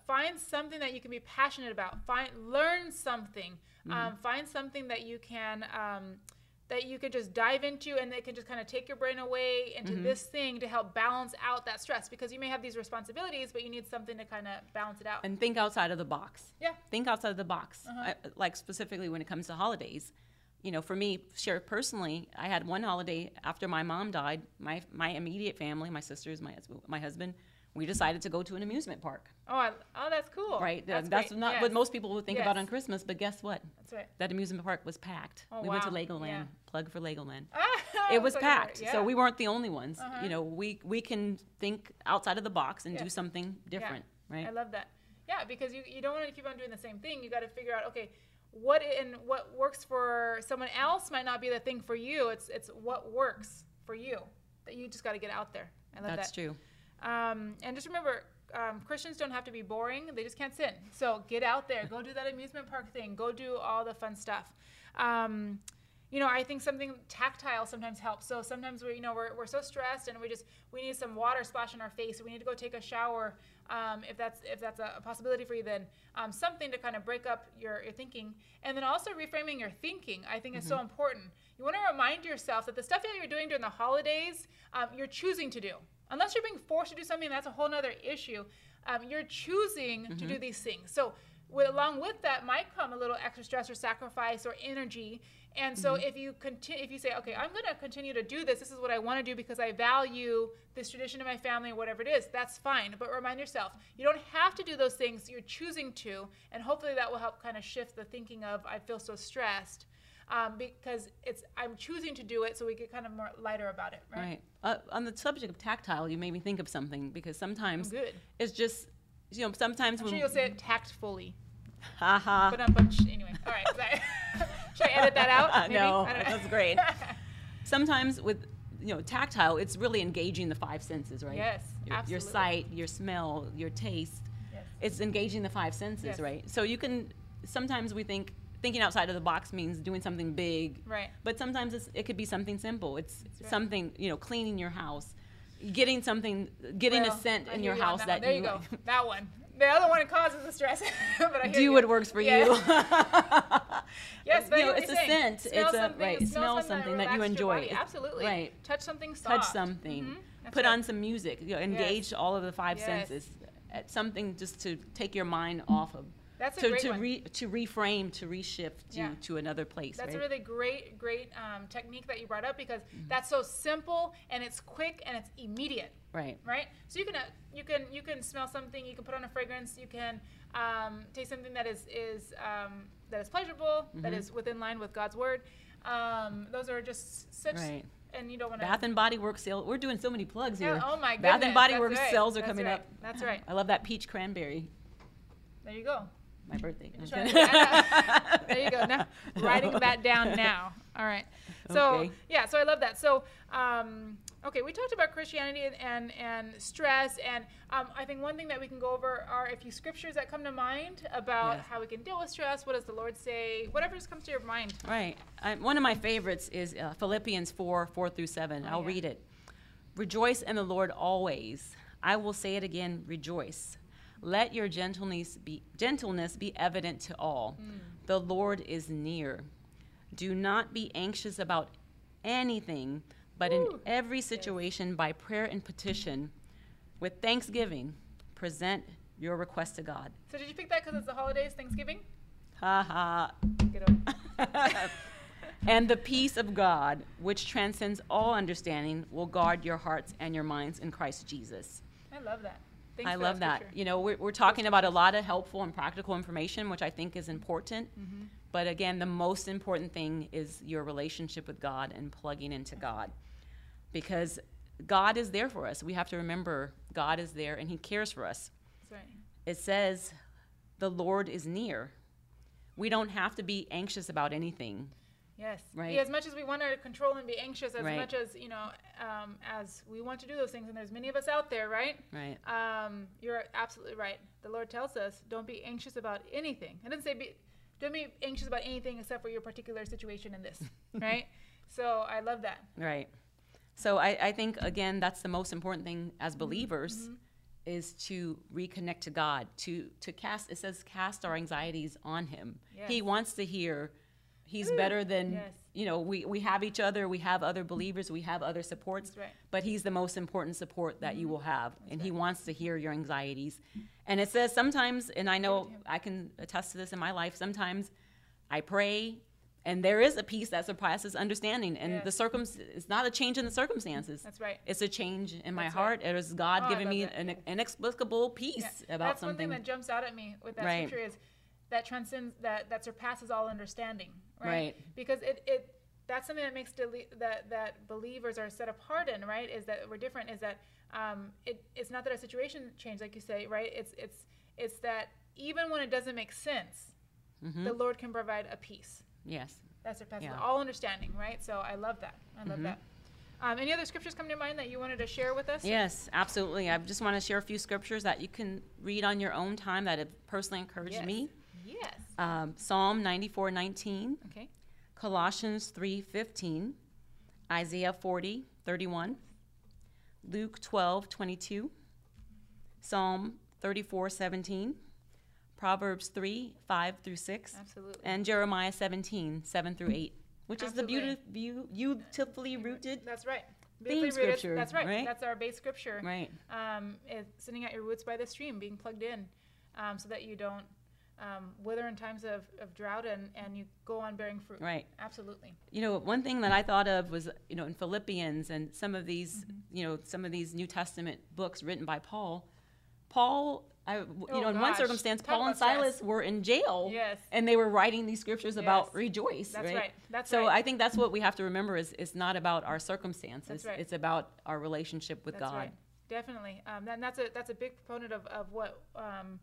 Speaker 1: find something that you can be passionate about. Find learn something. Um, find something that you can um, that you can just dive into, and that can just kind of take your brain away into this thing to help balance out that stress. Because you may have these responsibilities, but you need something to kind of balance it out.
Speaker 2: And think outside of the box.
Speaker 1: yeah.
Speaker 2: Think outside of the box.
Speaker 1: Uh-huh.
Speaker 2: I, like specifically when it comes to holidays. You know, for me, share personally, I had one holiday after my mom died. My my immediate family, my sisters, my my husband, we decided to go to an amusement park.
Speaker 1: Oh, I, oh, that's cool.
Speaker 2: Right?
Speaker 1: That's,
Speaker 2: That's, not
Speaker 1: Yes.
Speaker 2: what most people would think about on Christmas. But guess what?
Speaker 1: That's right.
Speaker 2: That amusement park was packed.
Speaker 1: Oh,
Speaker 2: we went to. Legoland.
Speaker 1: Yeah.
Speaker 2: Plug for Legoland. It was
Speaker 1: so
Speaker 2: packed,
Speaker 1: Yeah.
Speaker 2: so we weren't the only ones.
Speaker 1: Uh-huh.
Speaker 2: You know, we we can think outside of the box and do something different, right?
Speaker 1: I love that. Yeah, because you, you don't want to keep on doing the same thing. You got to figure out okay, what and what works for someone else might not be the thing for you. It's it's what works for you that you just got to get out there. I love that.
Speaker 2: That's
Speaker 1: that.
Speaker 2: true.
Speaker 1: Um, and just remember, um, Christians don't have to be boring. They just can't sin. So get out there. Go do that amusement park thing. Go do all the fun stuff. Um, you know, I think something tactile sometimes helps. So sometimes we, you know, we're, we're so stressed and we just we need some water splash in our face. We need to go take a shower. Um, if that's if that's a, possibility for you, then um, something to kind of break up your, your thinking, and then also reframing your thinking. I think is so important. You want to remind yourself that the stuff that you're doing during the holidays, um, you're choosing to do. Unless you're being forced to do something, that's a whole other issue. Um, you're choosing to do these things. So, with, along with that, might come a little extra stress or sacrifice or energy. And so, if you continue, if you say, "Okay, I'm going to continue to do this. This is what I want to do because I value this tradition in my family, or whatever it is," that's fine. But remind yourself, you don't have to do those things. You're choosing to, and hopefully that will help kind of shift the thinking of "I feel so stressed." Um, because it's I'm choosing to do it, so we get kind of more lighter about it, right?
Speaker 2: Right. Uh, on the subject of tactile, you made me think of something because sometimes
Speaker 1: Good.
Speaker 2: it's just, you know, sometimes
Speaker 1: I'm
Speaker 2: when
Speaker 1: sure you'll say it tactfully.
Speaker 2: Haha.
Speaker 1: But anyway, all right. sorry. Should I edit that out? Maybe?
Speaker 2: no,
Speaker 1: I don't know.
Speaker 2: that's great. Sometimes with you know tactile, it's really engaging the five senses, right?
Speaker 1: Yes,
Speaker 2: Your, your sight, your smell, your taste.
Speaker 1: Yes.
Speaker 2: It's engaging the five senses,
Speaker 1: Yes.
Speaker 2: right? So you can. Sometimes we think thinking outside of the box means doing something big,
Speaker 1: Right.
Speaker 2: but sometimes it's, it could be something simple. It's
Speaker 1: right.
Speaker 2: something you know, cleaning your house, getting something, getting
Speaker 1: Well,
Speaker 2: a scent
Speaker 1: I
Speaker 2: in your
Speaker 1: you
Speaker 2: house
Speaker 1: that,
Speaker 2: that.
Speaker 1: There you, go. That one. The other one causes the stress. but I hear
Speaker 2: do
Speaker 1: you.
Speaker 2: what works for
Speaker 1: Yes.
Speaker 2: you.
Speaker 1: Yes, but
Speaker 2: You know, it's a
Speaker 1: saying.
Speaker 2: scent.
Speaker 1: Smell
Speaker 2: It's a-
Speaker 1: something,
Speaker 2: right, smell
Speaker 1: something
Speaker 2: something that you enjoy.
Speaker 1: Absolutely.
Speaker 2: Right.
Speaker 1: Touch something
Speaker 2: touch
Speaker 1: soft.
Speaker 2: something,
Speaker 1: Mhm.
Speaker 2: Put
Speaker 1: right.
Speaker 2: on some music, you know, engage all of the five
Speaker 1: Yes.
Speaker 2: senses. At something just to take your mind off of,
Speaker 1: That's a
Speaker 2: to
Speaker 1: great
Speaker 2: to re, to reframe, to reshift to
Speaker 1: Yeah.
Speaker 2: to another place.
Speaker 1: That's
Speaker 2: right?
Speaker 1: a really great, great um, technique that you brought up because
Speaker 2: Mm-hmm.
Speaker 1: that's so simple and it's quick and it's immediate,
Speaker 2: right.
Speaker 1: right? So you can uh, you can you can smell something, you can put on a fragrance, you can um, taste something that is is um, that is pleasurable, that
Speaker 2: Mm-hmm.
Speaker 1: is within line with God's word. Um, those are just such,
Speaker 2: Right.
Speaker 1: and you don't want to.
Speaker 2: Bath and Body Works sale. We're doing so many plugs here.
Speaker 1: oh my
Speaker 2: god.
Speaker 1: Bath
Speaker 2: and Body
Speaker 1: that's
Speaker 2: Works
Speaker 1: right,
Speaker 2: sales are
Speaker 1: that's
Speaker 2: coming
Speaker 1: right,
Speaker 2: up.
Speaker 1: That's right.
Speaker 2: I love that peach cranberry.
Speaker 1: There you go.
Speaker 2: My birthday.
Speaker 1: Just trying that out. there you go. Now writing that down now. All right. So
Speaker 2: Okay.
Speaker 1: yeah, so I love that. So um, okay, we talked about Christianity and and, and stress, and um, I think one thing that we can go over are a few scriptures that come to mind about
Speaker 2: Yes.
Speaker 1: how we can deal with stress. What does the Lord say? Whatever just comes to your mind.
Speaker 2: Right. I, one of my favorites is uh, Philippians 4 4 through 7.
Speaker 1: Oh,
Speaker 2: I'll
Speaker 1: yeah.
Speaker 2: read it. Rejoice in the Lord always. I will say it again, rejoice. Let your gentleness be, gentleness be evident to all.
Speaker 1: Mm.
Speaker 2: The Lord is near. Do not be anxious about anything, but in every situation, by prayer and petition, with thanksgiving, present your request to God.
Speaker 1: So did you pick that because it's the holidays, Thanksgiving?
Speaker 2: Ha ha. And the peace of God, which transcends all understanding, will guard your hearts and your minds in Christ Jesus.
Speaker 1: I love that. Thanks
Speaker 2: I love that.
Speaker 1: scripture.
Speaker 2: You know, we're, we're talking about a lot of helpful and practical information, which I think is important.
Speaker 1: Mm-hmm.
Speaker 2: But again, the most important thing is your relationship with God and plugging into God. Because God is there for us. We have to remember God is there and He cares for us.
Speaker 1: That's right.
Speaker 2: It says, the Lord is near. We don't have to be anxious about anything.
Speaker 1: Yes.
Speaker 2: Right.
Speaker 1: Yeah, as much as we want to control and be anxious, as
Speaker 2: Right.
Speaker 1: much as you know, um, as we want to do those things, and there's many of us out there, right?
Speaker 2: Right.
Speaker 1: Um, you're absolutely right. The Lord tells us, don't be anxious about anything. It doesn't say be, don't be anxious about anything except for your particular situation in this, right? So I love that.
Speaker 2: Right. So I, I think again that's the most important thing as
Speaker 1: Mm-hmm.
Speaker 2: believers is to reconnect to God, to to cast it says cast our anxieties on him. He wants to hear he's better than
Speaker 1: Yes.
Speaker 2: you know, we, we have each other, we have other believers, we have other supports.
Speaker 1: Right.
Speaker 2: But he's the most important support that you mm-hmm. will have. and he wants to hear your anxieties. And it says sometimes, and I know. I can attest to this in my life, sometimes I pray and there is a peace that surpasses understanding. And
Speaker 1: Yes.
Speaker 2: the circum it's not a change in the circumstances.
Speaker 1: That's right.
Speaker 2: It's a change in my
Speaker 1: That's right.
Speaker 2: heart. It is God
Speaker 1: Oh,
Speaker 2: giving me
Speaker 1: that.
Speaker 2: an inexplicable peace
Speaker 1: Yeah.
Speaker 2: about
Speaker 1: That's one thing that jumps out at me with that
Speaker 2: Right.
Speaker 1: scripture is that transcends that that surpasses all understanding, right?
Speaker 2: Right.
Speaker 1: Because it it that's something that makes dele- that that believers are set apart in, right? Is that we're different? Is that um, it, it's not that our situation changed, like you say, right? It's it's it's that even when it doesn't make sense,
Speaker 2: Mm-hmm.
Speaker 1: the Lord can provide a peace
Speaker 2: yes.
Speaker 1: that surpasses
Speaker 2: Yeah.
Speaker 1: all understanding, right? So I love that. I love
Speaker 2: Mhm.
Speaker 1: that. Um, any other scriptures come to mind that you wanted to share with us?
Speaker 2: Yes, absolutely. I just want to share a few scriptures that you can read on your own time that have personally encouraged
Speaker 1: Yes.
Speaker 2: me. Um, Psalm 94 19,
Speaker 1: Okay.
Speaker 2: Colossians 3 15, Isaiah 40 31, Luke 12 22, Psalm 34 17, Proverbs 3 5 through 6,
Speaker 1: Absolutely.
Speaker 2: and Jeremiah 17 7 through 8, which is the
Speaker 1: Absolutely.
Speaker 2: beauti- beau- beautifully rooted.
Speaker 1: That's right.
Speaker 2: Theme
Speaker 1: rooted-
Speaker 2: scripture,
Speaker 1: That's right.
Speaker 2: right?
Speaker 1: That's our base scripture.
Speaker 2: Right.
Speaker 1: Um, sitting at your roots by the stream, being plugged in, um, so that you don't um, wither in times of, of drought and, and you go on bearing fruit.
Speaker 2: Right.
Speaker 1: Absolutely.
Speaker 2: You know, one thing that I thought of was, you know, in Philippians and some of these,
Speaker 1: Mm-hmm.
Speaker 2: you know, some of these New Testament books written by Paul. Paul, I, you
Speaker 1: Oh,
Speaker 2: know, in one circumstance,
Speaker 1: Talk
Speaker 2: Paul and
Speaker 1: about stress.
Speaker 2: Silas were in jail.
Speaker 1: Yes.
Speaker 2: And they were writing these scriptures about
Speaker 1: Yes.
Speaker 2: rejoice.
Speaker 1: That's
Speaker 2: right.
Speaker 1: right. That's
Speaker 2: so
Speaker 1: right.
Speaker 2: I think that's what we have to remember is it's not about our circumstances.
Speaker 1: That's right.
Speaker 2: It's about our relationship with
Speaker 1: That's
Speaker 2: God.
Speaker 1: right. Definitely. Um, and that's a that's a big proponent of, of what um,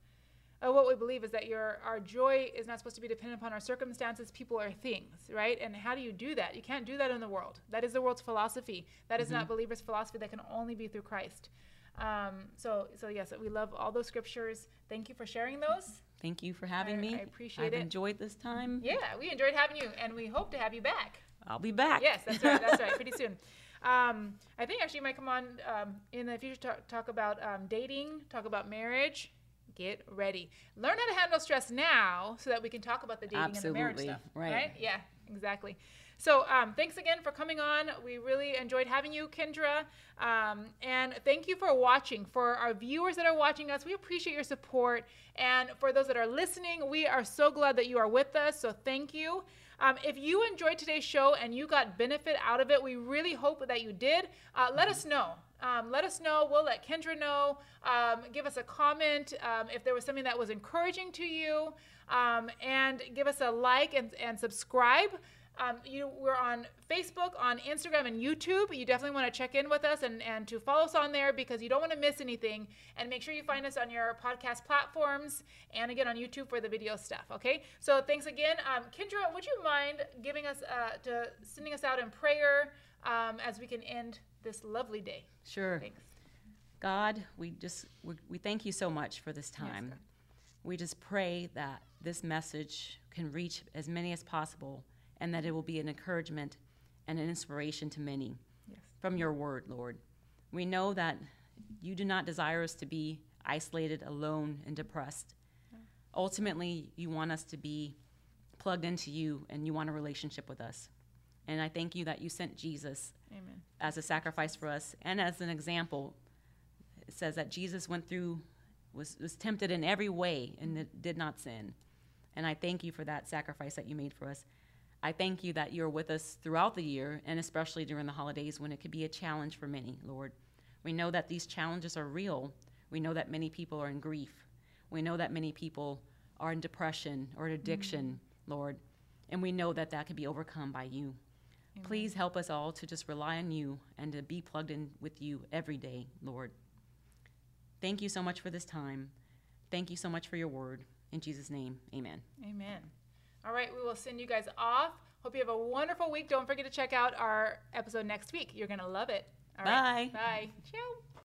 Speaker 1: uh, what we believe is that your our joy is not supposed to be dependent upon our circumstances, people, or things, right? And how do you do that? You can't do that in the world. That is the world's philosophy. That is not believers' philosophy. That can only be through Christ. Um, so, so yes, we love all those scriptures. Thank you for sharing those.
Speaker 2: Thank you for having
Speaker 1: I-
Speaker 2: me.
Speaker 1: I appreciate
Speaker 2: I've
Speaker 1: it.
Speaker 2: enjoyed this time.
Speaker 1: Yeah, we enjoyed having you, and we hope to have you back.
Speaker 2: I'll be back.
Speaker 1: Yes, that's right. That's right. Pretty soon. Um, I think actually you might come on um, in the future talk, talk about um, dating, talk about marriage. Get ready. Learn how to handle stress now, so that we can talk about the dating and the marriage
Speaker 2: Absolutely.
Speaker 1: stuff.
Speaker 2: Right.
Speaker 1: Yeah. Exactly. So um, thanks again for coming on. We really enjoyed having you, Kendra. Um, and thank you for watching. For our viewers that are watching us, we appreciate your support. And for those that are listening, we are so glad that you are with us. So thank you. Um, if you enjoyed today's show and you got benefit out of it, we really hope that you did. Uh, let us know. Um, let us know. We'll let Kendra know. Um, give us a comment um, if there was something that was encouraging to you. Um, and give us a like and, and subscribe. Um, you, we're on Facebook, on Instagram, and YouTube. You definitely want to check in with us and, and to follow us on there because you don't want to miss anything. And make sure you find us on your podcast platforms and again on YouTube for the video stuff. Okay. So thanks again, Kendra. Would you mind giving us uh, to sending us out in prayer um, as we can end this lovely day?
Speaker 2: Sure.
Speaker 1: Thanks.
Speaker 2: God, we just we, we thank you so much for this time.
Speaker 1: God.
Speaker 2: we just pray that this message can reach as many as possible and that it will be an encouragement and an inspiration to many
Speaker 1: Yes.
Speaker 2: from your word, Lord. We know that you do not desire us to be isolated, alone, and depressed. Ultimately, you want us to be plugged into you and you want a relationship with us. And I thank you that you sent Jesus
Speaker 1: Amen.
Speaker 2: as a sacrifice for us and as an example. It says that Jesus went through, was, was tempted in every way and did not sin. And I thank you for that sacrifice that you made for us. I thank you that you're with us throughout the year and especially during the holidays when it could be a challenge for many, Lord. We know that these challenges are real. We know that many people are in grief. We know that many people are in depression or addiction, mm-hmm. Lord. And we know that that can be overcome by you. Please help us all to just rely on you and to be plugged in with you every day, Lord. Thank you so much for this time. Thank you so much for your word. In Jesus' name, amen.
Speaker 1: Amen. All right, we will send you guys off. Hope you have a wonderful week. Don't forget to check out our episode next week. You're going to love it. All right.
Speaker 2: Bye.
Speaker 1: Bye. Ciao.